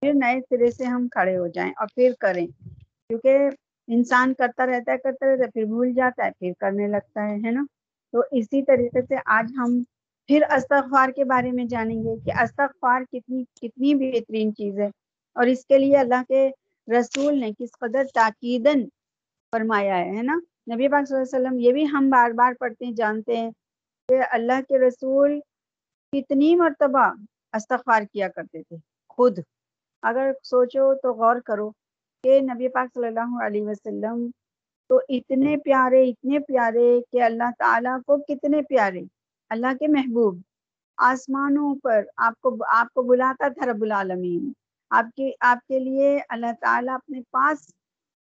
پھر نئے سرے سے ہم کھڑے ہو جائیں اور پھر کریں۔ کیونکہ انسان کرتا رہتا ہے، کرتا رہتا ہے، پھر بھول جاتا ہے، پھر کرنے لگتا ہے ہے نا؟ تو اسی طریقے سے آج ہم پھر استغفار کے بارے میں جانیں گے کہ استغفار کتنی کتنی بہترین چیز ہے۔ اور اس کے لیے اللہ کے رسول نے کس قدر تاکیدن فرمایا ہے نا؟ نبی پاک صلی اللہ علیہ وسلم یہ بھی ہم بار بار پڑھتے ہیں، جانتے ہیں کہ اللہ کے رسول کتنی مرتبہ استغفار کیا کرتے تھے، خود۔ اگر سوچو تو غور کرو کہ نبی پاک صلی اللہ علیہ وسلم تو اتنے پیارے اتنے پیارے کہ اللہ تعالیٰ کو کتنے پیارے؟ اللہ کے محبوب۔ آسمانوں پر آپ کو آپ کو بلاتا تھا رب العالمین۔ آپ کے آپ کے لیے اللہ تعالیٰ اپنے پاس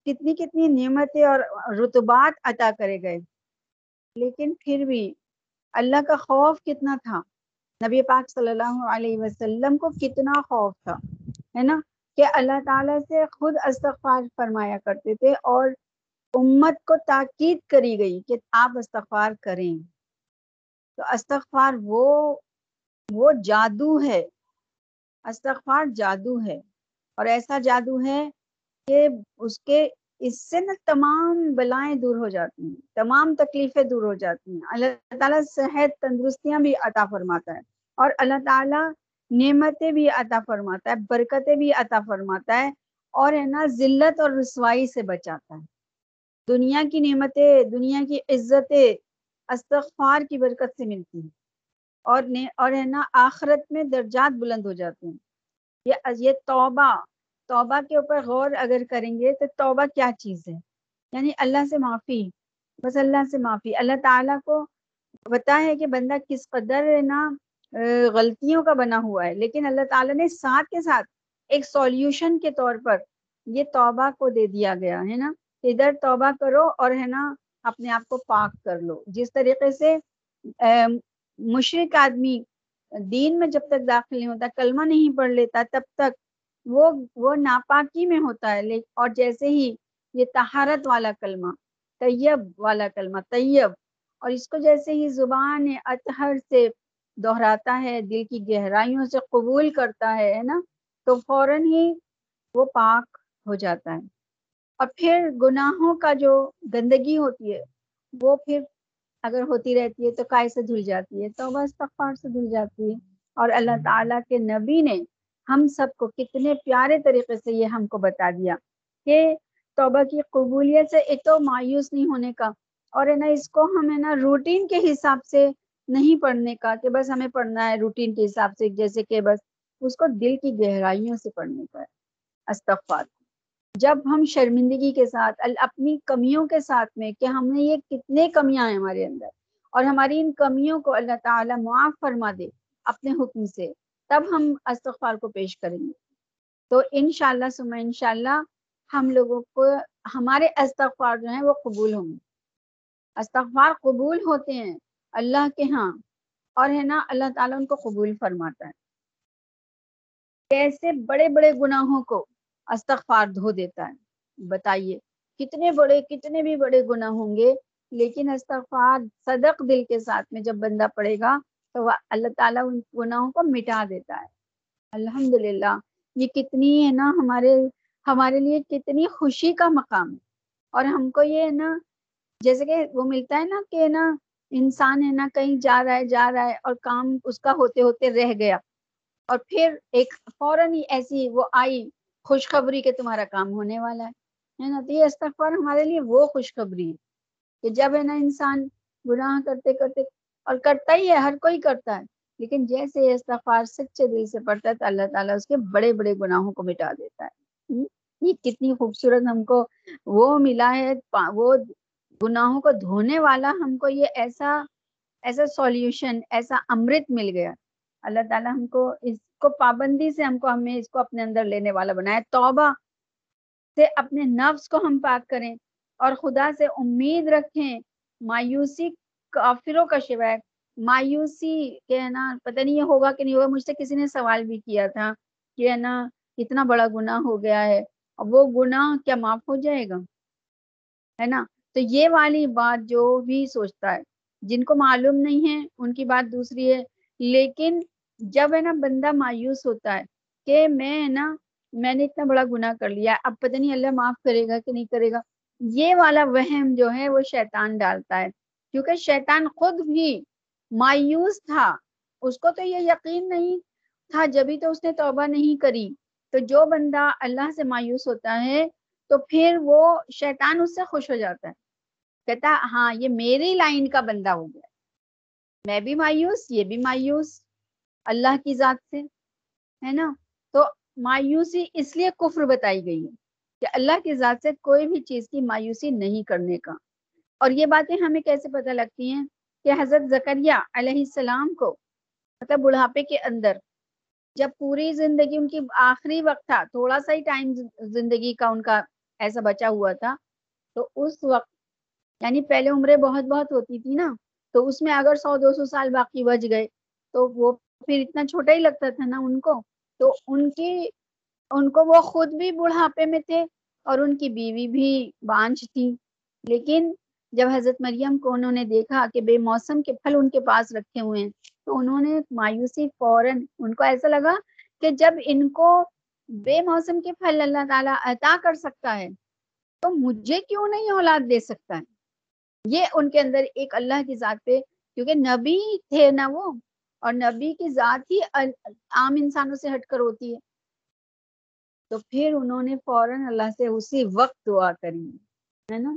کتنی کتنی نعمتیں اور رتبات عطا کرے گئے۔ لیکن پھر بھی اللہ کا خوف کتنا تھا؟ نبی پاک صلی اللہ علیہ وسلم کو کتنا خوف تھا؟ ہے نا، کہ اللہ تعالیٰ سے خود استغفار فرمایا کرتے تھے اور امت کو تاکید کری گئی کہ آپ استغفار کریں۔ تو استغفار وہ وہ جادو ہے۔ استغفار جادو ہے۔ اور ایسا جادو ہے کہ اس کے، اس سے نا تمام بلائیں دور ہو جاتی ہیں، تمام تکلیفیں دور ہو جاتی ہیں۔ اللہ تعالیٰ صحت تندرستیاں بھی عطا فرماتا ہے۔ اور اللہ تعالیٰ نعمتیں بھی عطا فرماتا ہے، برکتیں بھی عطا فرماتا ہے اور ہے نا ذلت اور رسوائی سے بچاتا ہے۔ دنیا کی نعمتیں، دنیا کی عزتیں استغفار کی برکت سے ملتی ہیں اور اور ہے نا آخرت میں درجات بلند ہو جاتے ہیں۔ یہ یہ توبہ توبہ کے اوپر غور اگر کریں گے تو توبہ کیا چیز ہے؟ یعنی اللہ سے معافی، بس اللہ سے معافی۔ اللہ تعالیٰ کو پتا ہے کہ بندہ کس قدر ہے نا غلطیوں کا بنا ہوا ہے۔ لیکن اللہ تعالیٰ نے ساتھ کے ساتھ ایک سولیوشن کے طور پر یہ توبہ کو دے دیا گیا، ہے نا؟ ادھر توبہ کرو اور ہے نا، اپنے آپ کو پاک کر لو۔ جس طریقے سے مشرق آدمی دین میں جب تک داخل نہیں ہوتا، کلمہ نہیں پڑھ لیتا، تب تک وہ وہ ناپاکی میں ہوتا ہے۔ اور جیسے ہی یہ تہارت والا کلمہ، طیب والا کلمہ، طیب، اور اس کو جیسے ہی زبان اطہر سے دہراتا ہے دل کی گہرائیوں سے قبول کرتا ہے نا؟ تو فوراً ہی وہ پاک ہو جاتا ہے۔ اور پھر گناہوں کا جو گندگی ہوتی ہے وہ پھر اگر ہوتی رہتی ہے تو کائے سے دھل جاتی ہے؟ تو بس تخار سے دھل جاتی ہے۔ اور اللہ تعالیٰ کے نبی نے ہم سب کو کتنے پیارے طریقے سے یہ ہم کو بتا دیا کہ توبہ کی قبولیت سے ایک تو مایوس نہیں ہونے کا اور ہے نا اس کو ہمیں نا روٹین کے حساب سے نہیں پڑھنے کا کہ بس ہمیں پڑھنا ہے روٹین کے حساب سے، جیسے کہ بس اس کو دل کی گہرائیوں سے پڑھنے کا ہے۔ استغفار۔ جب ہم شرمندگی کے ساتھ اپنی کمیوں کے ساتھ میں کہ ہم نے یہ کتنے کمیاں ہیں ہمارے اندر اور ہماری ان کمیوں کو اللہ تعالیٰ معاف فرما دے اپنے حکم سے، تب ہم استغفار کو پیش کریں گے۔ تو انشاءاللہ شاء اللہ انشاءاللہ ہم لوگوں کو ہمارے استغفار جو ہیں وہ قبول ہوں گے۔ استغفار قبول ہوتے ہیں اللہ کے ہاں اور ہے نا، اللہ تعالیٰ ان کو قبول فرماتا ہے۔ کیسے بڑے بڑے گناہوں کو استغفار دھو دیتا ہے۔ بتائیے، کتنے بڑے، کتنے بھی بڑے گناہ ہوں گے، لیکن استغفار صدق دل کے ساتھ میں جب بندہ پڑے گا، تو اللہ تعالیٰ ان گناہوں کو مٹا دیتا ہے۔ الحمد للہ یہ کتنی ہے نا ہمارے ہمارے لیے کتنی خوشی کا مقام ہے۔ اور ہم کو یہ ہے نا، جیسے کہ وہ ملتا ہے نا کہ نا انسان ہے نا کہیں جا رہا ہے، جا رہا ہے اور کام اس کا ہوتے ہوتے رہ گیا۔ اور پھر ایک فوراً ہی ایسی وہ آئی، خوشخبری کہ تمہارا کام ہونے والا ہے۔ نا؟ تو یہ استغفار ہمارے لیے وہ خوشخبری ہے کہ جب ہے نا انسان گناہ کرتے کرتے، اور کرتا ہی ہے، ہر کوئی کرتا ہے، لیکن جیسے یہ استغفار سچے دل سے پڑتا ہے تو اللہ تعالیٰ اس کے بڑے بڑے گناہوں کو مٹا دیتا ہے۔ یہ کتنی خوبصورت ہم کو وہ ملا ہے وہ گناہوں کو دھونے والا ہم کو یہ ایسا ایسا سولیوشن ایسا امرت مل گیا۔ اللہ تعالیٰ ہم کو اس کو پابندی سے ہم کو، ہمیں اس کو اپنے اندر لینے والا بنایا۔ توبہ سے اپنے نفس کو ہم پاک کریں اور خدا سے امید رکھیں۔ مایوسی کافروں کا شوائے مایوسی کہ ہے نا، پتہ نہیں یہ ہوگا کہ نہیں ہوگا، مجھ سے کسی نے سوال بھی کیا تھا کہ ہے نا، اتنا بڑا گناہ ہو گیا ہے۔ اور وہ گناہ کیا معاف ہو جائے گا؟ ہے نا؟ تو یہ والی بات جو بھی سوچتا ہے، جن کو معلوم نہیں ہے، ان کی بات دوسری ہے۔ لیکن جب ہے نا بندہ مایوس ہوتا ہے کہ میں ہے نا، میں نے اتنا بڑا گناہ کر لیا، اب پتہ نہیں اللہ معاف کرے گا کہ نہیں کرے گا۔ یہ والا وہم جو ہے وہ شیطان ڈالتا ہے۔ کیونکہ شیطان خود بھی مایوس تھا۔ اس کو تو یہ یقین نہیں تھا، جبھی تو اس نے توبہ نہیں کری۔ تو جو بندہ اللہ سے مایوس ہوتا ہے، تو پھر وہ شیطان اس سے خوش ہو جاتا ہے۔ کہتا ہاں یہ میری لائن کا بندہ ہو گیا۔ میں بھی مایوس، یہ بھی مایوس۔ اللہ کی ذات سے، ہے نا؟ تو مایوسی اس لیے کفر بتائی گئی ہے کہ اللہ کی ذات سے کوئی بھی چیز کی مایوسی نہیں کرنے کا۔ اور یہ باتیں ہمیں کیسے پتہ لگتی ہیں کہ حضرت زکریہ علیہ السلام کو مطلب بڑھاپے کے اندر، جب پوری زندگی ان کی آخری وقت تھا، تھوڑا سا ہی ٹائم زندگی کا ان کا ایسا بچا ہوا تھا، تو اس وقت یعنی پہلے عمریں بہت بہت ہوتی تھی نا، تو اس میں اگر سو دو سو سال باقی بچ گئے، تو وہ پھر اتنا چھوٹا ہی لگتا تھا نا ان کو، تو ان کی، ان کو وہ خود بھی بڑھاپے میں تھے اور ان کی بیوی بھی بانج تھی۔ لیکن جب حضرت مریم کو انہوں نے دیکھا کہ بے موسم کے پھل ان کے پاس رکھے ہوئے ہیں، تو انہوں نے مایوسی فوراً، ان کو ایسا لگا کہ جب ان کو بے موسم کے پھل اللہ تعالیٰ عطا کر سکتا ہے، تو مجھے کیوں نہیں اولاد دے سکتا ہے؟ یہ ان کے اندر ایک اللہ کی ذات پہ، کیونکہ نبی تھے نا وہ، اور نبی کی ذات ہی عام انسانوں سے ہٹ کر ہوتی ہے۔ تو پھر انہوں نے فوراً اللہ سے اسی وقت دعا کری۔ ہے نا؟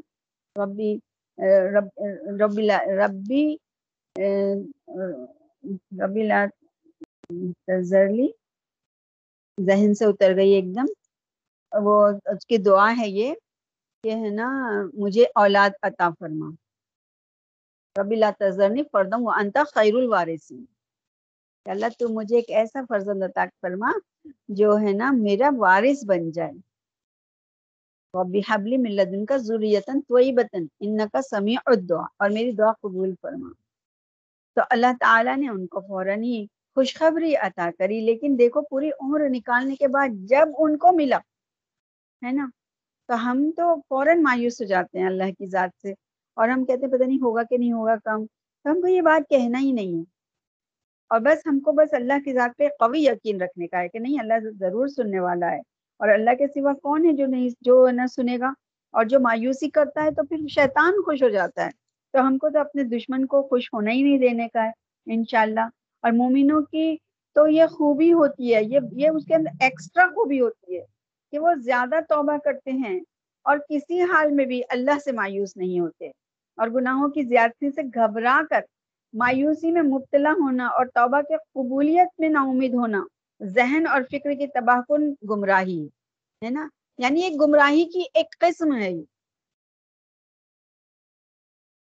ربی ربی ربی ربی تزرلی ذہن سے اتر گئی ایک دم۔ وہ اس کی دعا ہے یہ۔ کہ ہے نا، مجھے اولاد عطا فرما۔ ربی لا تذرنی فردم و انتا خیر الوارثین۔ اللہ تو مجھے ایک ایسا فرزند عطا فرما جو ہے نا میرا وارث بن جائے۔ ربی حبلی ملدن کا ضروریتن طیبتن ان کا سمیع الدعا۔ اور میری دعا قبول فرما۔ تو اللہ تعالیٰ نے ان کو فوراً ہی خوشخبری عطا کری، لیکن دیکھو پوری عمر نکالنے کے بعد جب ان کو ملا، ہے نا تو ہم تو فوراً مایوس ہو جاتے ہیں اللہ کی ذات سے اور ہم کہتے ہیں پتہ نہیں ہوگا کہ نہیں ہوگا کام۔ تو ہم کو یہ بات کہنا ہی نہیں ہے۔ اور بس ہم کو بس اللہ کی ذات پہ قوی یقین رکھنے کا ہے کہ نہیں، اللہ ضرور سننے والا ہے۔ اور اللہ کے سوا کون ہے جو نہیں، جو نہ سنے گا؟ اور جو مایوسی کرتا ہے تو پھر شیطان خوش ہو جاتا ہے۔ تو ہم کو تو اپنے دشمن کو خوش ہونا ہی نہیں دینے کا ہے، انشاءاللہ۔ اور مومنوں کی تو یہ خوبی ہوتی ہے، یہ یہ اس کے اندر ایکسٹرا خوبی ہوتی ہے۔ کہ وہ زیادہ توبہ کرتے ہیں اور کسی حال میں بھی اللہ سے مایوس نہیں ہوتے اور گناہوں کی زیادتی سے گھبرا کر مایوسی میں مبتلا ہونا اور توبہ کے قبولیت میں نا امید ہونا ذہن اور فکر کی تباہ کن گمراہی ہے نا؟ یعنی ایک گمراہی کی ایک قسم ہے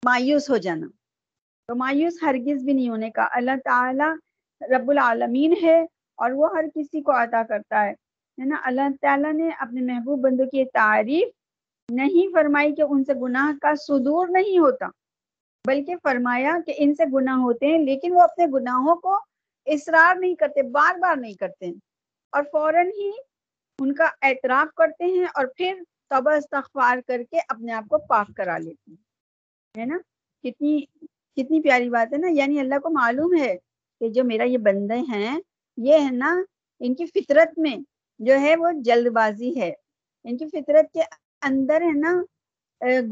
مایوس ہو جانا۔ تو مایوس ہرگز بھی نہیں ہونے کا۔ اللہ تعالی رب العالمین ہے اور وہ ہر کسی کو عطا کرتا ہے۔ ہے نا؟ اللہ تعالیٰ نے اپنے محبوب بندوں کی تعریف نہیں فرمائی کہ ان سے گناہ کا صدور نہیں ہوتا، بلکہ فرمایا کہ ان سے گناہ ہوتے ہیں، لیکن وہ اپنے گناہوں کو اصرار نہیں کرتے، بار بار نہیں کرتے۔ اور فوراً ہی ان کا اعتراف کرتے ہیں اور پھر توبہ استغفار کر کے اپنے آپ کو پاک کرا لیتے ہیں۔ ہے نا؟ کتنی کتنی پیاری بات ہے نا؟ یعنی اللہ کو معلوم ہے کہ جو میرا یہ بندے ہیں، یہ ہے نا ان کی فطرت میں جو ہے وہ جلد بازی ہے۔ یعنی ان کی فطرت کے اندر ہے نا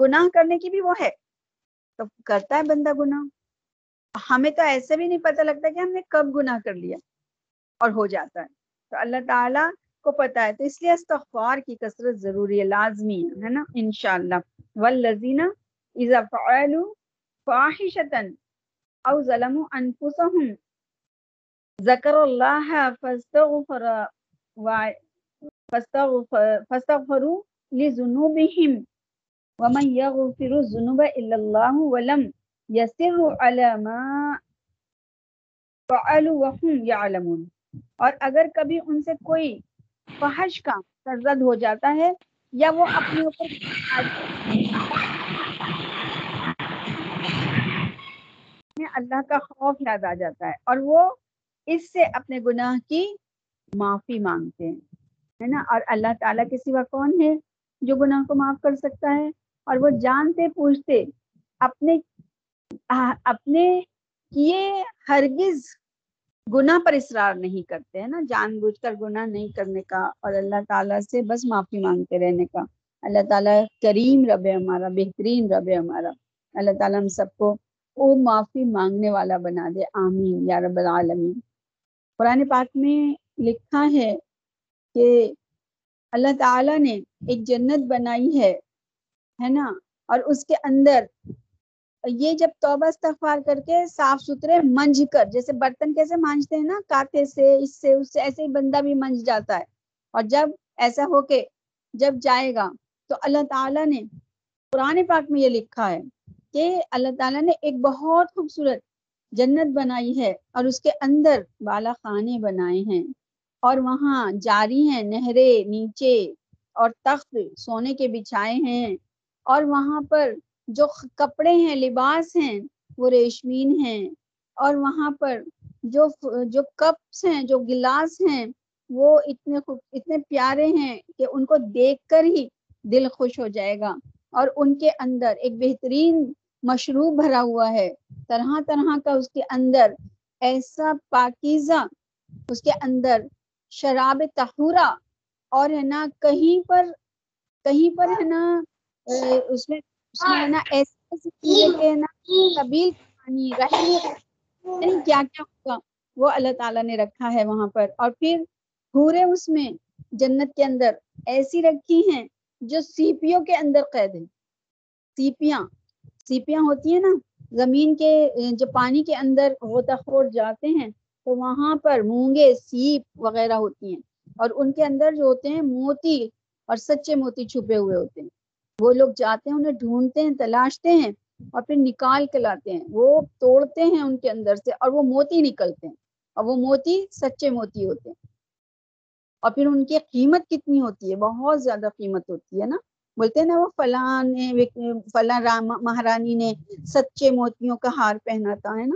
گناہ کرنے کی بھی وہ ہے۔ تو کرتا ہے بندہ گناہ۔ ہمیں تو ایسے بھی نہیں پتہ لگتا کہ ہم نے کب گناہ کر لیا اور ہو جاتا ہے۔ تو اللہ تعالیٰ کو پتا ہے۔ تو اس لیے استغفار کی کثرت ضروری ہے، لازمی ہے نا؟ انشاءاللہ۔ والذین اذا فعلوا فاحشتا او ظلموا انفسهم ذکر اللہ فاستغفر فاستغفروا لذنوبهم ومن يغفر الذنوب الا الله ولم يسروا على ما فعلوا وهم يعلمون۔ اور اگر کبھی ان سے کوئی فحش کا سرزد ہو جاتا ہے یا وہ اپنے اوپر اللہ کا خوف یاد آ جاتا ہے اور وہ اس سے اپنے گناہ کی معافی مانگتے ہیں، ہے نا؟ اور اللہ تعالیٰ کے سوا کون ہے جو گناہ کو معاف کر سکتا ہے؟ اور وہ جانتے پوچھتے اپنے اپنے کیے ہرگز گناہ پر اصرار نہیں کرتے ہیں نا؟ جان بوجھ کر گناہ نہیں کرنے کا اور اللہ تعالیٰ سے بس معافی مانگتے رہنے کا۔ اللہ تعالیٰ کریم رب ہے ہمارا، بہترین رب ہے ہمارا۔ اللہ تعالیٰ ہم سب کو وہ معافی مانگنے والا بنا دے۔ آمین، یا رب العالمین۔ قرآن پاک میں لکھا ہے کہ اللہ تعالیٰ نے ایک جنت بنائی ہے ہے نا؟ اور اس کے اندر یہ جب توبہ استغفار کر کے صاف ستھرے منج کر، جیسے برتن کیسے مانجتے ہیں نا، کاتے سے، اس سے اس سے ایسے ہی بندہ بھی منج جاتا ہے۔ اور جب ایسا ہو کے جب جائے گا تو اللہ تعالیٰ نے قرآن پاک میں یہ لکھا ہے کہ اللہ تعالیٰ نے ایک بہت خوبصورت جنت بنائی ہے اور اس کے اندر بالا خانے بنائے ہیں۔ اور وہاں جاری ہیں نہریں نیچے اور تخت سونے کے بچھائے ہیں اور وہاں پر جو کپڑے ہیں، لباس ہیں، وہ ریشمین ہیں اور وہاں پر جو جو کپس ہیں، جو گلاس ہیں، وہ اتنے اتنے پیارے ہیں کہ ان کو دیکھ کر ہی دل خوش ہو جائے گا اور ان کے اندر ایک بہترین مشروب بھرا ہوا ہے۔ طرح طرح کا اس کے اندر ایسا پاکیزہ اس کے اندر شراب تہورا اور ہے نا کہیں پر کہیں پر ہے نا اس میں اس میں نا ایسی ایسی چیزیں کہ نا قبیل پانی رہی کیا کیا ہوگا؟ وہ اللہ تعالیٰ نے رکھا ہے وہاں پر۔ اور پھر پورے اس میں جنت کے اندر ایسی رکھی ہیں جو سیپیوں کے اندر قید ہیں۔ سیپیاں سیپیاں ہوتی ہیں نا، زمین کے، جو پانی کے اندر غوطہ خور جاتے ہیں تو وہاں پر مونگے سیپ وغیرہ ہوتی ہیں۔ اور ان کے اندر جو ہوتے ہیں، موتی اور سچے موتی چھپے ہوئے ہوتے ہیں۔ وہ لوگ جاتے ہیں، انہیں ڈھونڈتے ہیں، تلاشتے ہیں اور پھر نکال کے لاتے ہیں۔ وہ توڑتے ہیں ان کے اندر سے اور وہ موتی نکلتے ہیں۔ اور وہ موتی سچے موتی ہوتے ہیں۔ اور پھر ان کی قیمت کتنی ہوتی ہے؟ بہت زیادہ قیمت ہوتی ہے نا۔ بولتے ہیں نا، وہ فلاں نے، فلاں مہارانی نے سچے موتیوں کا ہار پہنا تھا، ہے نا۔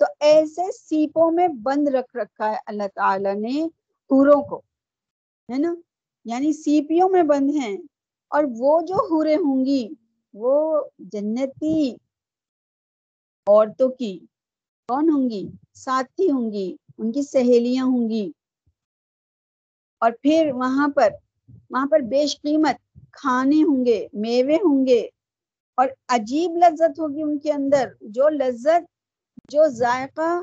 تو ایسے سیپوں میں بند رکھ رکھا ہے اللہ تعالی نے پوروں کو، ہے نا؟ یعنی سیپیوں میں بند ہیں۔ اور وہ جو ہورے ہوں گی، وہ جنتی عورتوں کی کون ہوں گی؟ ساتھی ہوں گی، ان کی سہیلیاں ہوں گی۔ اور پھر وہاں پر وہاں پر بیش قیمت کھانے ہوں گے، میوے ہوں گے۔ اور عجیب لذت ہوگی ان کے اندر، جو لذت جو ذائقہ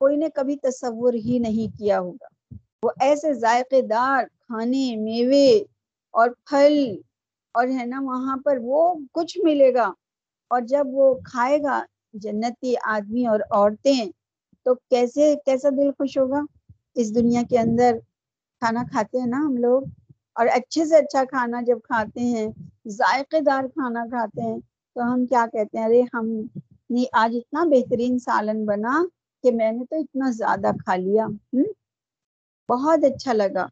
کوئی نے کبھی تصور ہی نہیں کیا ہوگا۔ وہ ایسے ذائقے دار، کھانے، میوے اور پھل اور ہے نا وہاں پر وہ کچھ ملے گا۔ اور جب وہ کھائے گا جنتی آدمی اور عورتیں، تو کیسے، کیسا دل خوش ہوگا؟ اس دنیا کے اندر کھانا کھاتے ہیں نا ہم لوگ۔ اور اچھے سے اچھا کھانا جب کھاتے ہیں، ذائقے دار کھانا کھاتے ہیں، تو ہم کیا کہتے ہیں؟ ارے ہم آج اتنا بہترین سالن بنا کہ میں نے تو اتنا زیادہ کھا لیا۔ بہت اچھا لگا۔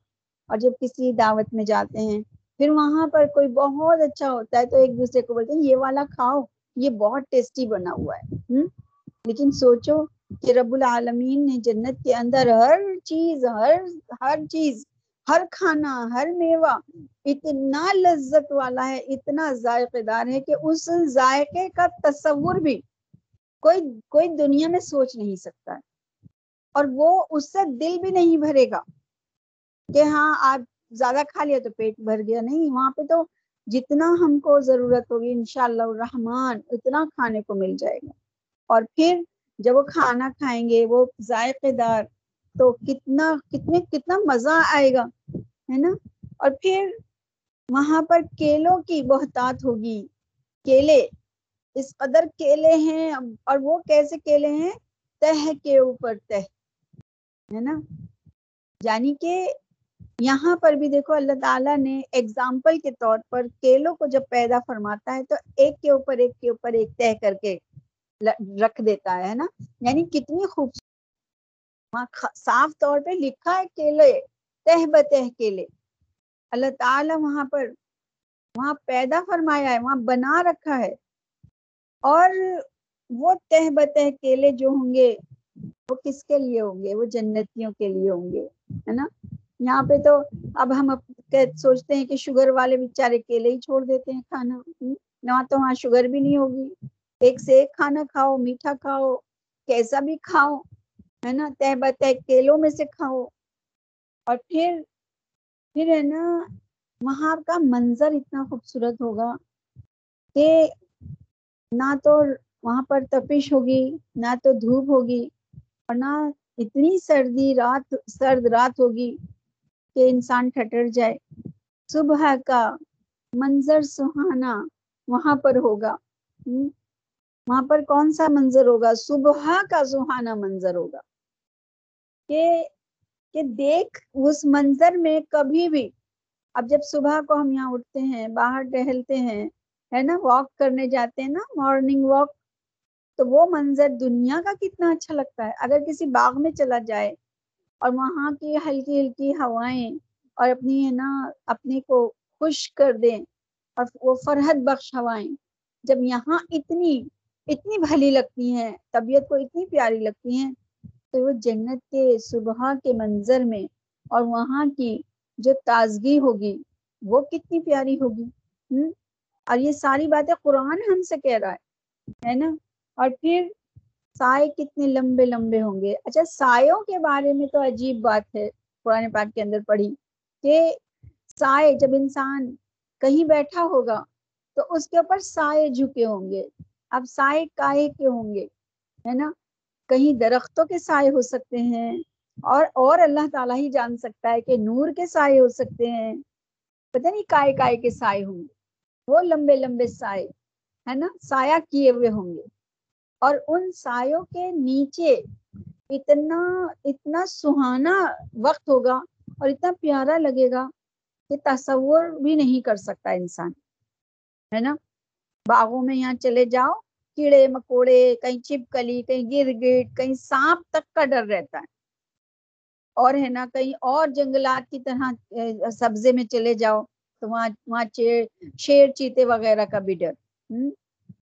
اور جب کسی دعوت میں جاتے ہیں، پھر وہاں پر کوئی بہت اچھا ہوتا ہے تو ایک دوسرے کو بولتے ہیں، یہ والا کھاؤ، یہ بہت ٹیسٹی بنا ہوا ہے۔ لیکن سوچو کہ رب العالمین نے جنت کے اندر ہر چیز، ہر ہر چیز، ہر کھانا، ہر میوہ اتنا لذت والا ہے، اتنا ذائقے دار ہے کہ اس ذائقے کا تصور بھی کوئی کوئی دنیا میں سوچ نہیں سکتا ہے۔ اور وہ اس سے دل بھی نہیں بھرے گا کہ ہاں آپ زیادہ کھا لیا تو پیٹ بھر گیا۔ نہیں، وہاں پہ تو جتنا ہم کو ضرورت ہوگی، انشاءاللہ الرحمن، اتنا کھانے کو مل جائے گا۔ اور پھر جب وہ کھانا کھائیں گے، وہ ذائقے دار، تو کتنا، کتنے، کتنا مزہ آئے گا، ہے نا؟ اور پھر وہاں پر کیلوں کی بہتات ہوگی، کیلے اس قدر کیلے ہیں اور وہ کیسے کیلے ہیں؟ تہ کے اوپر تہ، ہے نا؟ یعنی کہ یہاں پر بھی دیکھو، اللہ تعالیٰ نے اگزامپل کے طور پر کیلوں کو جب پیدا فرماتا ہے تو ایک کے اوپر، ایک کے اوپر، ایک طے کر کے رکھ دیتا ہے نا؟ یعنی کتنی خوبصورت، صاف طور پہ لکھا ہے کیلے، تہ بتہ کیلے۔ اللہ تعالیٰ وہاں پر، وہاں پیدا فرمایا ہے، وہاں بنا رکھا ہے۔ اور وہ تہ بتہ کیلے جو ہوں گے، وہ کس کے لیے ہوں گے؟ وہ جنتیوں کے لیے ہوں گے، ہے نا؟ یہاں پہ تو اب ہم سوچتے ہیں کہ شوگر والے بیچارے کیلے ہی چھوڑ دیتے ہیں کھانا۔ یہاں تو وہاں شوگر بھی نہیں ہوگی۔ ایک سے ایک کھانا کھاؤ، میٹھا کھاؤ، کیسا بھی کھاؤ، ہے نا؟ تہ بتہ کیلوں میں سے کھاؤ۔ اور پھر پھر ہے نا، وہاں کا منظر اتنا خوبصورت ہوگا کہ نہ تو وہاں پر تپش ہوگی، نہ تو دھوپ ہوگی، اور نہ اتنی سردی رات، سرد رات ہوگی کہ انسان ٹھٹر جائے۔ صبح کا منظر سہانا وہاں پر ہوگا۔ وہاں پر کون سا منظر ہوگا؟ صبح کا سہانا منظر ہوگا۔ کہ کہ دیکھ اس منظر میں کبھی بھی۔ اب جب صبح کو ہم یہاں اٹھتے ہیں، باہر ٹہلتے ہیں ہے نا واک کرنے جاتے ہیں نا مارننگ واک تو وہ منظر دنیا کا کتنا اچھا لگتا ہے۔ اگر کسی باغ میں چلا جائے اور وہاں کی ہلکی ہلکی ہوائیں اور اپنی ہے نا، اپنے کو خوش کر دیں اور وہ فرحت بخش ہوائیں، جب یہاں اتنی اتنی بھلی لگتی ہیں، طبیعت کو اتنی پیاری لگتی ہیں، تو وہ جنت کے صبح کے منظر میں اور وہاں کی جو تازگی ہوگی، وہ کتنی پیاری ہوگی۔ ہوں اور یہ ساری باتیں قرآن ہم سے کہہ رہا ہے ہے نا؟ اور پھر سائے کتنے لمبے لمبے ہوں گے۔ اچھا سایوں کے بارے میں تو عجیب بات ہے، قرآن پاک کے اندر پڑھی کہ سائے جب انسان کہیں بیٹھا ہوگا تو اس کے اوپر سائے جھکے ہوں گے۔ اب سائے کائے کے ہوں گے، ہے نا؟ کہیں درختوں کے سائے ہو سکتے ہیں اور اور اللہ تعالیٰ ہی جان سکتا ہے کہ نور کے سائے ہو سکتے ہیں۔ پتہ نہیں کائے کائے کے سائے ہوں گے۔ وہ لمبے لمبے سائے، ہے نا، سایہ کیے ہوئے ہوں گے۔ اور ان سایوں کے نیچے اتنا اتنا سہانا وقت ہوگا اور اتنا پیارا لگے گا کہ تصور بھی نہیں کر سکتا انسان، ہے نا۔ باغوں میں یہاں چلے جاؤ، کیڑے، مکوڑے، کہیں چپکلی، کہیں گر گٹ کہیں سانپ تک کا ڈر رہتا ہے۔ اور ہے نا، کہیں اور جنگلات کی طرح سبزے میں چلے جاؤ۔ تو وہاں وہاں شیر چیتے وغیرہ کا بھی ڈر۔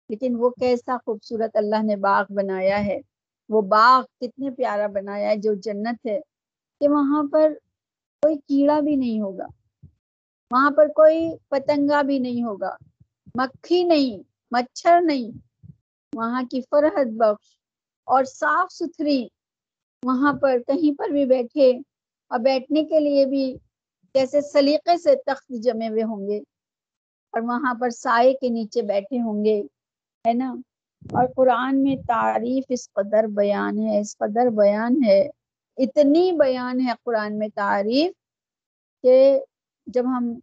لیکن وہ کیسا خوبصورت اللہ نے باغ بنایا ہے۔ وہ باغ کتنے پیارا بنایا ہے جو جنت ہے کہ وہاں پر کوئی کیڑا بھی نہیں ہوگا۔ وہاں پر کوئی پتنگا بھی نہیں ہوگا۔ مکھی نہیں، مچھر نہیں۔ وہاں کی فرحت بخش اور صاف ستھری۔ وہاں پر کہیں پر بھی بیٹھے اور بیٹھنے کے لیے بھی جیسے سلیقے سے تخت جمے ہوئے ہوں گے اور وہاں پر سائے کے نیچے بیٹھے ہوں گے، ہے نا؟ اور قرآن میں تعریف اس قدر بیان ہے، اس قدر بیان ہے، اتنی بیان ہے قرآن میں تعریف کہ جب ہم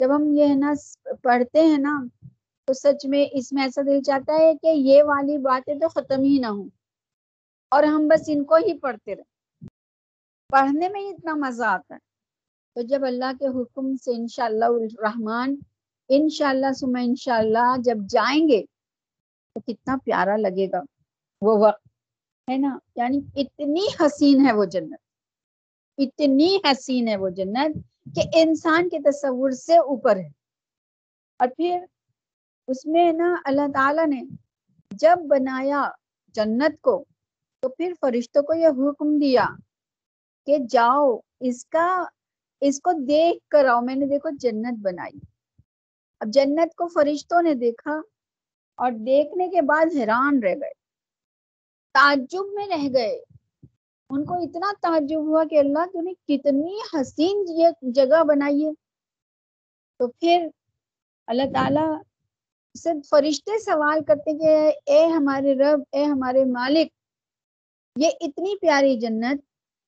جب ہم یہ ہے نا پڑھتے ہیں نا، تو سچ میں اس میں ایسا دل چاہتا ہے کہ یہ والی باتیں تو ختم ہی نہ ہوں۔ اور ہم بس ان کو ہی پڑھتے رہے پڑھنے میں ہی اتنا مزہ آتا ہے۔ تو جب اللہ کے حکم سے انشاءاللہ الرحمن، انشاءاللہ سمہ انشاءاللہ جب جائیں گے، تو کتنا پیارا لگے گا۔ وہ وقت ہے نا یعنی اتنی حسین ہے وہ جنت۔ اتنی حسین ہے وہ جنت کہ انسان کے تصور سے اوپر ہے۔ اور پھر اس میں نا اللہ تعالیٰ نے جب بنایا جنت کو، تو پھر فرشتوں کو یہ حکم دیا کہ جاؤ، اس کا اس کو دیکھ کر آؤ، میں نے دیکھو جنت بنائی۔ اب جنت کو فرشتوں نے دیکھا اور دیکھنے کے بعد حیران رہ گئے۔ تعجب میں رہ گئے۔ ان کو اتنا تعجب ہوا کہ اللہ تو نے کتنی حسین یہ جگہ بنائی ہے۔ تو پھر اللہ تعالی سے فرشتے سوال کرتے کہ اے ہمارے رب، اے ہمارے مالک، یہ اتنی پیاری جنت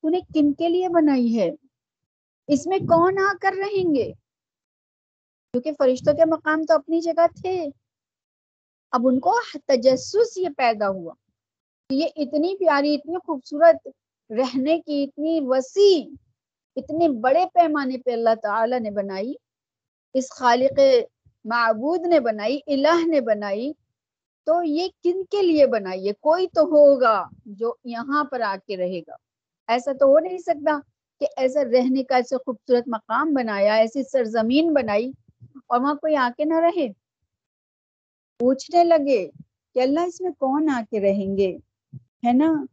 تو نے کن کے لیے بنائی ہے؟ اس میں کون آ کر رہیں گے؟ کیونکہ فرشتوں کے مقام تو اپنی جگہ تھے۔ اب ان کو تجسس یہ پیدا ہوا۔ یہ اتنی پیاری، اتنی خوبصورت رہنے کی، اتنی وسیع، اتنے بڑے پیمانے پہ اللہ تعالی نے بنائی۔ اس خالق معبود نے بنائی، الہ نے بنائی۔ تو یہ کن کے لیے بنائی؟ ہے کوئی تو ہوگا جو یہاں پر آ کے رہے گا۔ ایسا تو ہو نہیں سکتا۔ کہ ایسا رہنے کا ایسا خوبصورت مقام بنایا، ایسی سرزمین بنائی اور وہاں کوئی آ کے نہ رہے۔ پوچھنے لگے کہ اللہ اس میں کون آ کے رہیں گے؟ ہے نا؟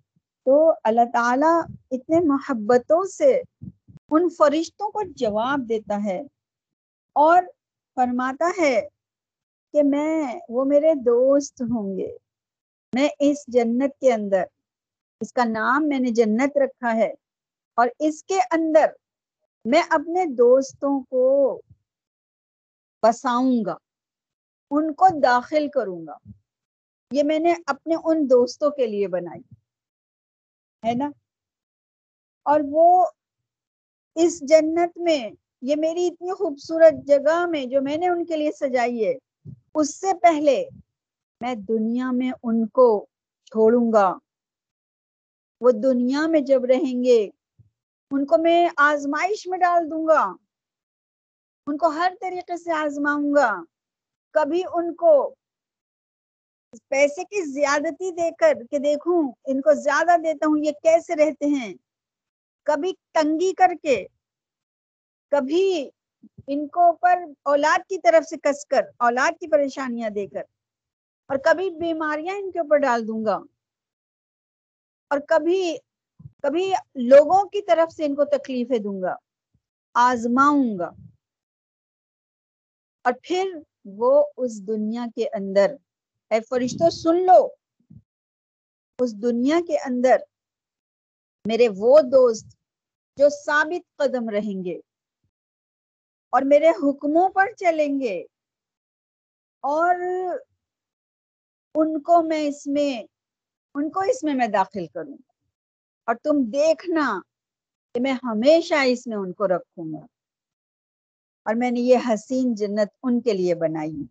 تو اللہ تعالی اتنے محبتوں سے ان فرشتوں کو جواب دیتا ہے اور فرماتا ہے کہ میں، وہ میرے دوست ہوں گے۔ میں اس جنت کے اندر، اس کا نام میں نے جنت رکھا ہے۔ اور اس کے اندر میں اپنے دوستوں کو بساؤں گا، ان کو داخل کروں گا۔ یہ میں نے اپنے ان دوستوں کے لیے بنائی، ہے نا؟ اور وہ اس جنت میں، یہ میری اتنی خوبصورت جگہ میں جو میں نے ان کے لیے سجائی ہے، اس سے پہلے میں دنیا میں ان کو چھوڑوں گا۔ وہ دنیا میں جب رہیں گے ان کو میں آزمائش میں ڈال دوں گا۔ ان کو ہر طریقے سے آزماؤں گا۔ کبھی ان کو پیسے کی زیادتی دے کر کہ دیکھوں، ان کو زیادہ دیتا ہوں، یہ کیسے رہتے ہیں؟ کبھی تنگی کر کے، کبھی ان کو اوپر اولاد کی طرف سے کس کر، اولاد کی پریشانیاں دے کر۔ اور کبھی بیماریاں ان کے اوپر ڈال دوں گا۔ اور کبھی کبھی لوگوں کی طرف سے ان کو تکلیفیں دوں گا، آزماؤں گا۔ اور پھر وہ اس دنیا کے اندر، اے فرشتوں سن لو۔ اس دنیا کے اندر میرے وہ دوست جو ثابت قدم رہیں گے اور میرے حکموں پر چلیں گے اور ان کو میں اس میں، ان کو اس میں میں داخل کروں۔ اور تم دیکھنا کہ میں ہمیشہ اس میں ان کو رکھوں گا۔ اور میں نے یہ حسین جنت ان کے لیے بنائی۔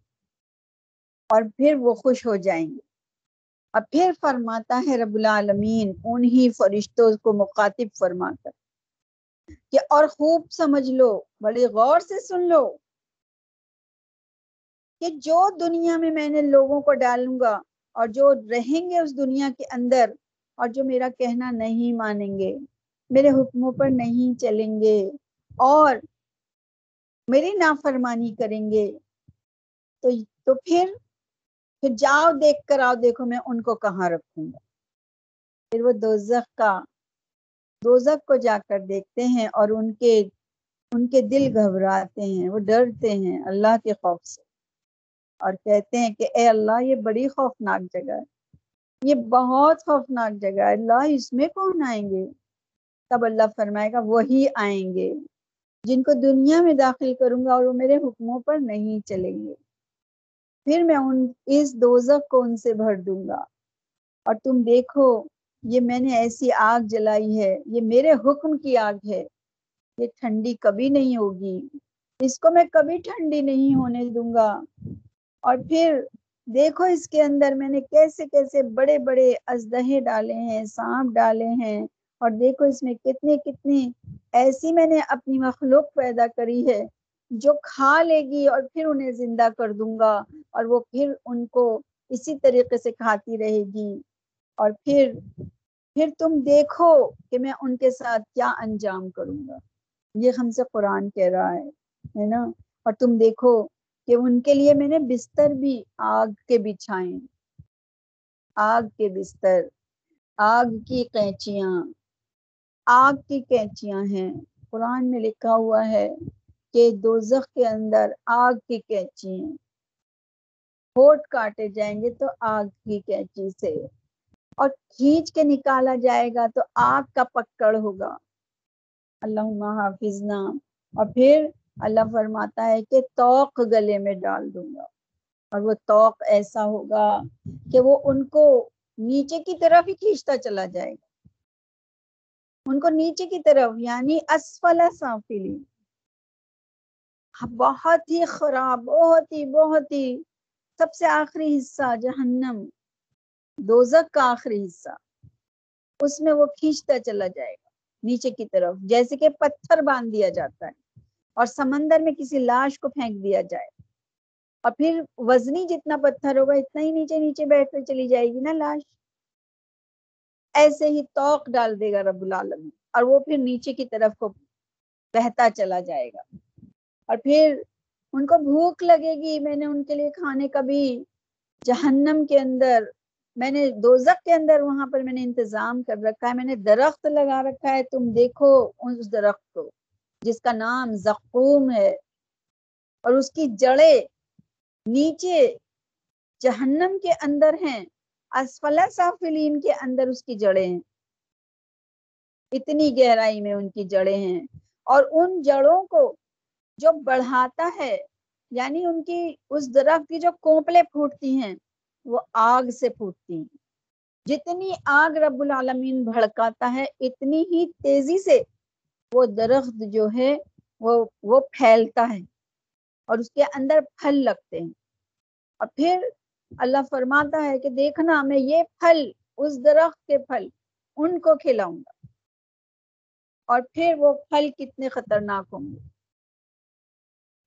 اور پھر وہ خوش ہو جائیں گے۔ اور پھر فرماتا ہے رب العالمین، انہی فرشتوں کو مخاطب فرما کر کہ اور خوب سمجھ لو بڑی غور سے سن لو کہ جو دنیا میں میں نے لوگوں کو ڈالوں گا اور جو رہیں گے اس دنیا کے اندر اور جو میرا کہنا نہیں مانیں گے، میرے حکموں پر نہیں چلیں گے اور میری نافرمانی کریں گے۔ تو تو پھر پھر جاؤ دیکھ کر آؤ، دیکھو میں ان کو کہاں رکھوں۔ گا پھر وہ دوزخ کا، دوزخ کو جا کر دیکھتے ہیں اور ان کے ان کے دل گھبراتے ہیں، وہ ڈرتے ہیں اللہ کے خوف سے۔ اور کہتے ہیں کہ اے اللہ، یہ بڑی خوفناک جگہ ہے۔ یہ بہت خوفناک جگہ ہے۔ اللہ اس میں کون آئیں گے؟ تب اللہ فرمائے گا، وہی آئیں گے۔ جن کو دنیا میں داخل کروں گا اور وہ میرے حکموں پر نہیں چلیں گے۔ پھر میں ان، اس دوزخ کو ان سے بھر دوں گا۔ اور تم دیکھو، یہ میں نے ایسی آگ جلائی ہے۔ یہ میرے حکم کی آگ ہے۔ یہ ٹھنڈی کبھی نہیں ہوگی۔ اس کو میں کبھی ٹھنڈی نہیں ہونے دوں گا۔ اور پھر دیکھو اس کے اندر میں نے کیسے کیسے بڑے بڑے ازدہے ڈالے ہیں، سانپ ڈالے ہیں، اور دیکھو اس میں کتنے کتنی ایسی میں نے اپنی مخلوق پیدا کری ہے جو کھا لے گی اور پھر انہیں زندہ کر دوں گا، اور وہ پھر ان کو اسی طریقے سے کھاتی رہے گی۔ اور پھر پھر تم دیکھو کہ میں ان کے ساتھ کیا انجام کروں گا۔ یہ ہم سے قرآن کہہ رہا ہے ہے نا؟ اور تم دیکھو کہ ان کے لیے میں نے بستر بھی آگ کے بچھائے۔ آگ کے بستر، آگ کی قینچیاں، آگ کی کینچیاں ہیں۔ قرآن میں لکھا ہوا ہے کہ دوزخ کے اندر آگ کی کینچی ہیں۔ ہوٹ کاٹے جائیں گے تو آگ کی کینچی سے۔ اور کھینچ کے نکالا جائے گا تو آگ کا پکڑ ہوگا۔ اللہ حافظ نام اور پھر اللہ فرماتا ہے کہ توق گلے میں ڈال دوں گا۔ اور وہ توق ایسا ہوگا کہ وہ ان کو نیچے کی طرف ہی کھینچتا چلا جائے گا۔ ان کو نیچے کی طرف یعنی اسفلا سافلی بہت ہی خراب، بہت ہی بہت ہی سب سے آخری حصہ، جہنم۔ دوزک کا آخری حصہ۔ اس میں وہ کھینچتا چلا جائے گا، نیچے کی طرف۔ جیسے کہ پتھر باندھ دیا جاتا ہے۔ اور سمندر میں کسی لاش کو پھینک دیا جائے۔ اور پھر وزنی جتنا پتھر ہوگا، اتنا ہی نیچے نیچے بیٹھتے چلی جائے گی نا لاش۔ ایسے ہی توق ڈال دے گا رب العالمین، اور وہ پھر نیچے کی طرف کو بہتا چلا جائے گا۔ اور پھر ان کو بھوک لگے گی، میں نے ان کے لیے کھانے کا بھی جہنم کے اندر، میں نے دوزک کے اندر وہاں پر میں نے انتظام کر رکھا ہے، میں نے درخت لگا رکھا ہے، تم دیکھو اس درخت کو۔ جس کا نام زقوم ہے اور اس کی جڑیں نیچے جہنم کے اندر ہیں، اسفلا سافلین کے اندر اس کی جڑیں ہیں۔ اتنی گہرائی میں ان کی جڑیں ہیں اور ان جڑوں کو جو بڑھاتا ہے یعنی ان کی اس درخت کی جو کوپلے پھوٹتی ہیں، وہ آگ سے پھوٹتی ہیں۔ جتنی آگ رب العالمین بھڑکاتا ہے، اتنی ہی تیزی سے وہ درخت جو ہے، وہ وہ پھیلتا ہے اور اس کے اندر پھل لگتے ہیں۔ اور پھر اللہ فرماتا ہے کہ دیکھنا، میں یہ پھل، اس درخت کے پھل، ان کو کھلاؤں گا۔ اور پھر وہ پھل کتنے خطرناک ہوں گے۔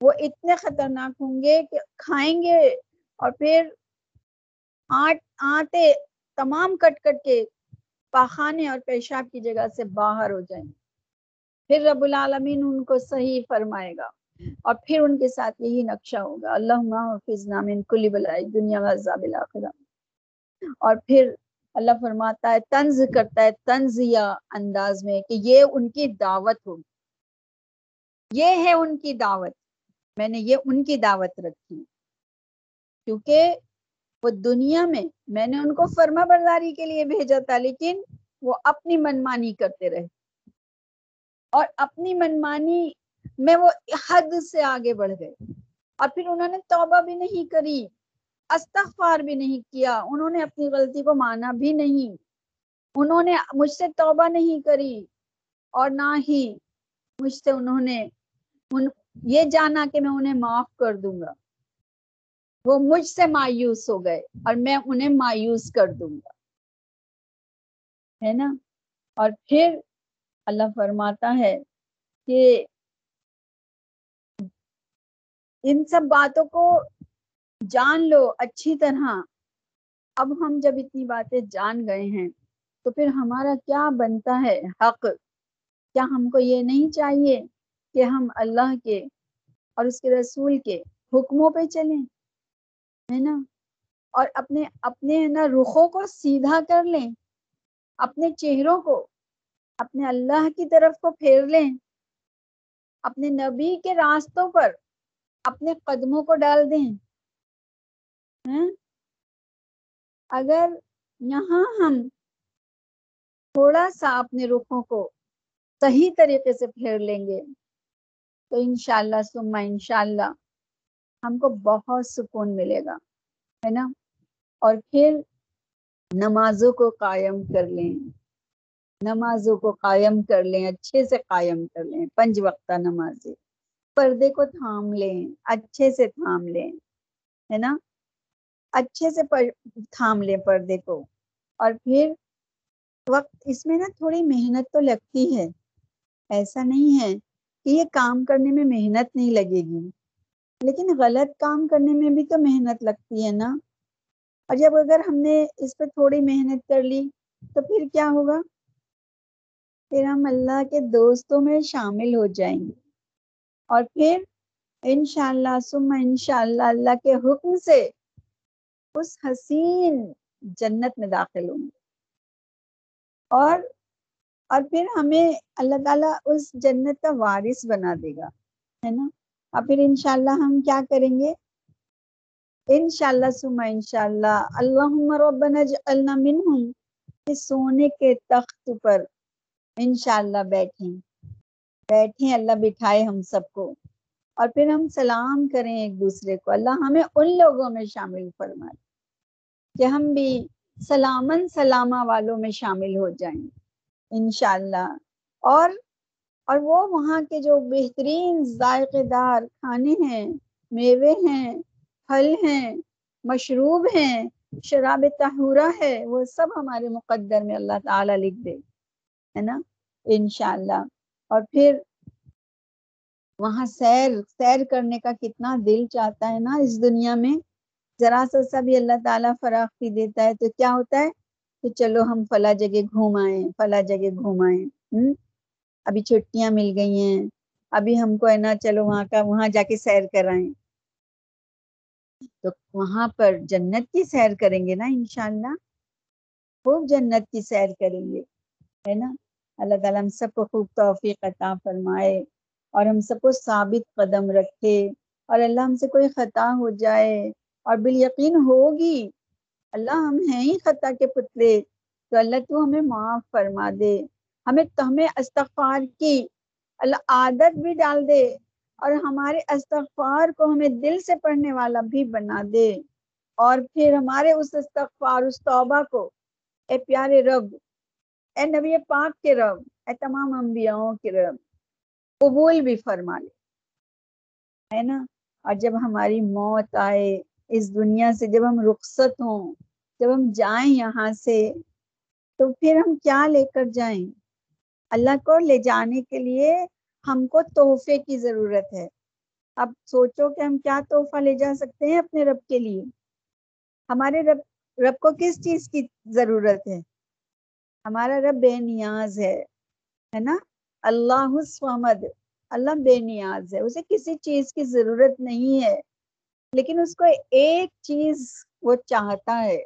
وہ اتنے خطرناک ہوں گے کہ کھائیں گے اور پھر آٹ آتے تمام کٹ کٹ کے پاخانے اور پیشاب کی جگہ سے باہر ہو جائیں گے۔ پھر رب العالمین ان کو صحیح فرمائے گا اور پھر ان کے ساتھ یہی نقشہ ہوگا۔ اللہ حافظ نامن کلی بلائی، دنیا عذاب الاخرہ۔ اور پھر اللہ فرماتا ہے، طنز کرتا ہے، طنزیہ انداز میں کہ یہ ان کی دعوت ہوگی۔ یہ ہے ان کی دعوت۔ میں نے یہ ان کی دعوت رکھی۔ کیونکہ وہ دنیا میں میں نے ان کو فرما برداری کے لیے بھیجا تھا، لیکن وہ اپنی منمانی کرتے رہے۔ اور اپنی منمانی میں وہ حد سے آگے بڑھ گئے۔ اور پھر انہوں نے توبہ بھی نہیں کری، استغفار بھی نہیں کیا، انہوں نے اپنی غلطی کو مانا بھی نہیں۔ انہوں نے مجھ سے توبہ نہیں کری اور نہ ہی مجھ سے انہوں نے ان، یہ جانا کہ میں انہیں معاف کر دوں گا۔ وہ مجھ سے مایوس ہو گئے اور میں انہیں مایوس کر دوں گا۔ ہے نا؟ اور پھر اللہ فرماتا ہے کہ ان سب باتوں کو جان لو اچھی طرح۔ اب ہم جب اتنی باتیں جان گئے ہیں تو پھر ہمارا کیا بنتا ہے حق؟ کیا ہم کو یہ نہیں چاہیے کہ ہم اللہ کے اور اس کے رسول کے حکموں پہ چلیں؟ ہے نا؟ اور اپنے اپنے نا، رخوں کو سیدھا کر لیں، اپنے چہروں کو اپنے اللہ کی طرف کو پھیر لیں، اپنے نبی کے راستوں پر اپنے قدموں کو ڈال دیں۔ ہاں؟ اگر یہاں ہم تھوڑا سا اپنے رخوں کو صحیح طریقے سے پھیر لیں گے، تو انشاءاللہ سما انشاءاللہ ہم کو بہت سکون ملے گا، ہے نا؟ اور پھر نمازوں کو قائم کر لیں۔ نمازوں کو قائم کر لیں، اچھے سے قائم کر لیں، پنج وقتہ نمازیں، پردے کو تھام لیں، اچھے سے تھام لیں، ہے نا؟ اچھے سے تھام لیں پردے کو۔ اور پھر وقت، اس میں نا تھوڑی محنت تو لگتی ہے۔ ایسا نہیں ہے کہ یہ کام کرنے میں محنت نہیں لگے گی، لیکن غلط کام کرنے میں بھی تو محنت لگتی ہے نا۔ اور جب اگر ہم نے اس پہ تھوڑی محنت کر لی تو پھر کیا ہوگا؟ پھر ہم اللہ کے دوستوں میں شامل ہو جائیں گے۔ اور پھر انشاءاللہ ثم انشاءاللہ اللہ کے حکم سے اس حسین جنت میں داخل ہوں گے۔ اور اور پھر ہمیں اللہ تعالیٰ اس جنت کا وارث بنا دے گا، ہے نا؟ اور پھر انشاءاللہ ہم کیا کریں گے؟ انشاءاللہ سما انشاءاللہ اللہم ربنا اجعلنا منہم، کہ سونے کے تخت پر انشاءاللہ بیٹھیں۔ بیٹھیں، اللہ بٹھائے ہم سب کو۔ اور پھر ہم سلام کریں ایک دوسرے کو۔ اللہ ہمیں ان لوگوں میں شامل فرمائے کہ ہم بھی سلامن سلامہ والوں میں شامل ہو جائیں۔ انشاءاللہ۔ اور اور وہ وہاں کے جو بہترین ذائقے دار کھانے ہیں، میوے ہیں، پھل ہیں، مشروب ہیں، شراب تہورا ہے، وہ سب ہمارے مقدر میں اللہ تعالیٰ لکھ دے۔ ہے نا؟ انشاءاللہ۔ اور پھر وہاں سیر سیر کرنے کا کتنا دل چاہتا ہے نا اس دنیا میں۔ ذرا سا سا بھی اللہ تعالیٰ فراخی دیتا ہے تو کیا ہوتا ہے؟ کہ چلو ہم فلا جگہ گھومائیں فلا جگہ گھومائیں ہوں ابھی چھٹیاں مل گئی ہیں۔ ابھی ہم کو ہے نا چلو وہاں کا، وہاں جا کے سیر کرائیں۔ تو وہاں پر جنت کی سیر کریں گے نا انشاءاللہ۔ خوب جنت کی سیر کریں گے، ہے نا؟ اللہ تعالیٰ ہم سب کو خوب توفیق عطا فرمائے اور ہم سب کو ثابت قدم رکھے اور اللہ ہم سے کوئی خطا ہو جائے اور بال یقین ہوگی۔ اللہ ہم ہیں ہی خطا کے پتلے۔ تو اللہ تو ہمیں معاف فرما دے۔ ہمیں تو ہمیں استغفار کی۔ اللہ عادت بھی ڈال دے اور ہمارے استغفار کو ہمیں دل سے پڑھنے والا بھی بنا دے۔ اور پھر ہمارے اس استغفار، اس توبہ کو۔ اے پیارے رب اے نبی پاک کے رب، اے تمام انبیاؤں کے رب، قبول بھی فرما لے۔ ہے نا؟ اور جب ہماری موت آئے، اس دنیا سے جب ہم رخصت ہوں، جب ہم جائیں یہاں سے، تو پھر ہم کیا لے کر جائیں؟ اللہ کو لے جانے کے لیے ہم کو تحفے کی ضرورت ہے۔ اب سوچو کہ ہم کیا تحفہ لے جا سکتے ہیں اپنے رب کے لیے؟ ہمارے رب رب کو کس چیز کی ضرورت ہے؟ ہمارا رب بے نیاز ہے ہے نا؟ اللہ الصمد اللہ بے نیاز ہے، اسے کسی چیز کی ضرورت نہیں ہے، لیکن اس کو ایک چیز وہ چاہتا ہے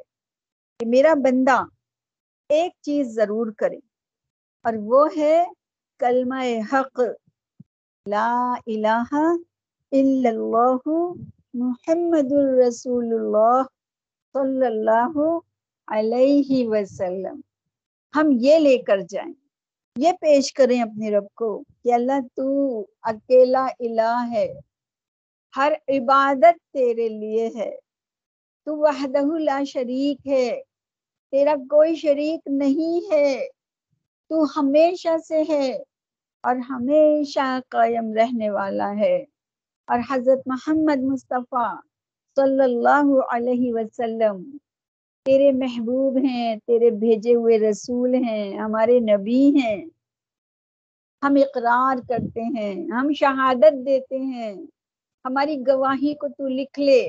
کہ میرا بندہ ایک چیز ضرور کرے، اور وہ ہے کلمہ حق۔ لا الہ الا اللہ محمد الرسول اللہ صلی اللہ علیہ وسلم۔ ہم یہ لے کر جائیں۔ یہ پیش کریں اپنے رب کو کہ اللہ تو اکیلا الہ ہے، ہر عبادت تیرے لیے ہے۔ تو وحدہ لا شریک ہے، تیرا کوئی شریک نہیں ہے۔ تو ہمیشہ سے ہے اور ہمیشہ قائم رہنے والا ہے۔ اور حضرت محمد مصطفیٰ صلی اللہ علیہ وسلم تیرے محبوب ہیں، تیرے بھیجے ہوئے رسول ہیں، ہمارے نبی ہیں۔ ہم اقرار کرتے ہیں، ہم شہادت دیتے ہیں۔ ہماری گواہی کو تو لکھ لے۔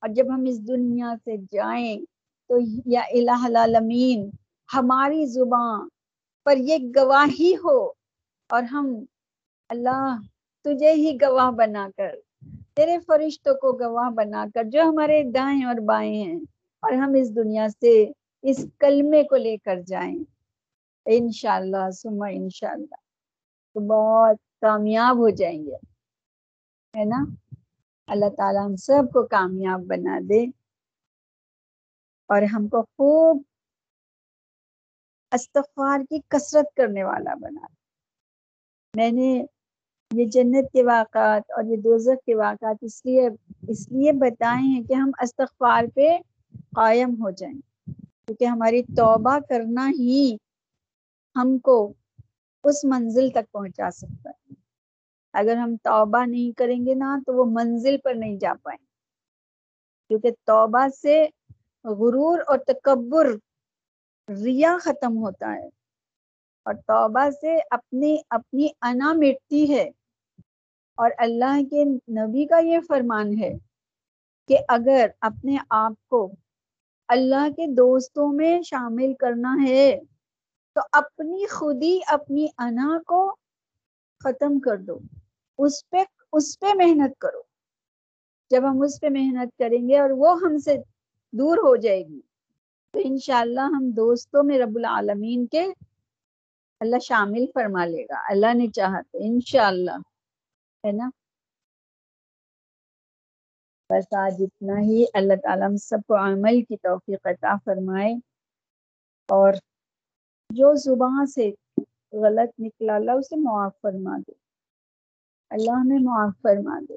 اور جب ہم اس دنیا سے جائیں تو یا الہ العالمین، ہماری زبان پر یہ گواہی ہو۔ اور ہم اللہ تجھے ہی گواہ بنا کر، تیرے فرشتوں کو گواہ بنا کر جو ہمارے دائیں اور بائیں ہیں اور ہم اس دنیا سے اس کلمے کو لے کر جائیں۔ انشاءاللہ سما انشاءاللہ۔ تو بہت کامیاب ہو جائیں گے، ہے نا؟ اللہ تعالیٰ ہم سب کو کامیاب بنا دے۔ اور ہم کو خوب استغفار کی کثرت کرنے والا بنا دے۔ میں نے یہ جنت کے واقعات اور یہ دوزخ کے واقعات اس لیے اس لیے بتائے ہیں کہ ہم استغفار پہ قائم ہو جائیں۔ کیونکہ ہماری توبہ کرنا ہی ہم کو اس منزل تک پہنچا سکتا ہے۔ اگر ہم توبہ نہیں کریں گے نا، تو وہ منزل پر نہیں جا پائیں۔ کیونکہ توبہ سے غرور اور تکبر ریا ختم ہوتا ہے۔ اور توبہ سے اپنی اپنی انا مٹتی ہے۔ اور اللہ کے نبی کا یہ فرمان ہے۔ کہ اگر اپنے آپ کو اللہ کے دوستوں میں شامل کرنا ہے، تو اپنی خودی، اپنی انا کو ختم کر دو۔ اس پہ اس پہ محنت کرو۔ جب ہم اس پہ محنت کریں گے اور وہ ہم سے دور ہو جائے گی، تو انشاءاللہ ہم دوستوں میں رب العالمین کے اللہ شامل فرما لے گا۔ اللہ نے چاہا تو انشاءاللہ، ہے نا؟ بس آج اتنا ہی اللہ تعالیٰ ہم سب کو عمل کی توفیق عطا فرمائے۔ اور جو زبان سے غلط نکلا اللہ اسے معاف فرما دے۔ اللہ ہمیں معاف فرما دے۔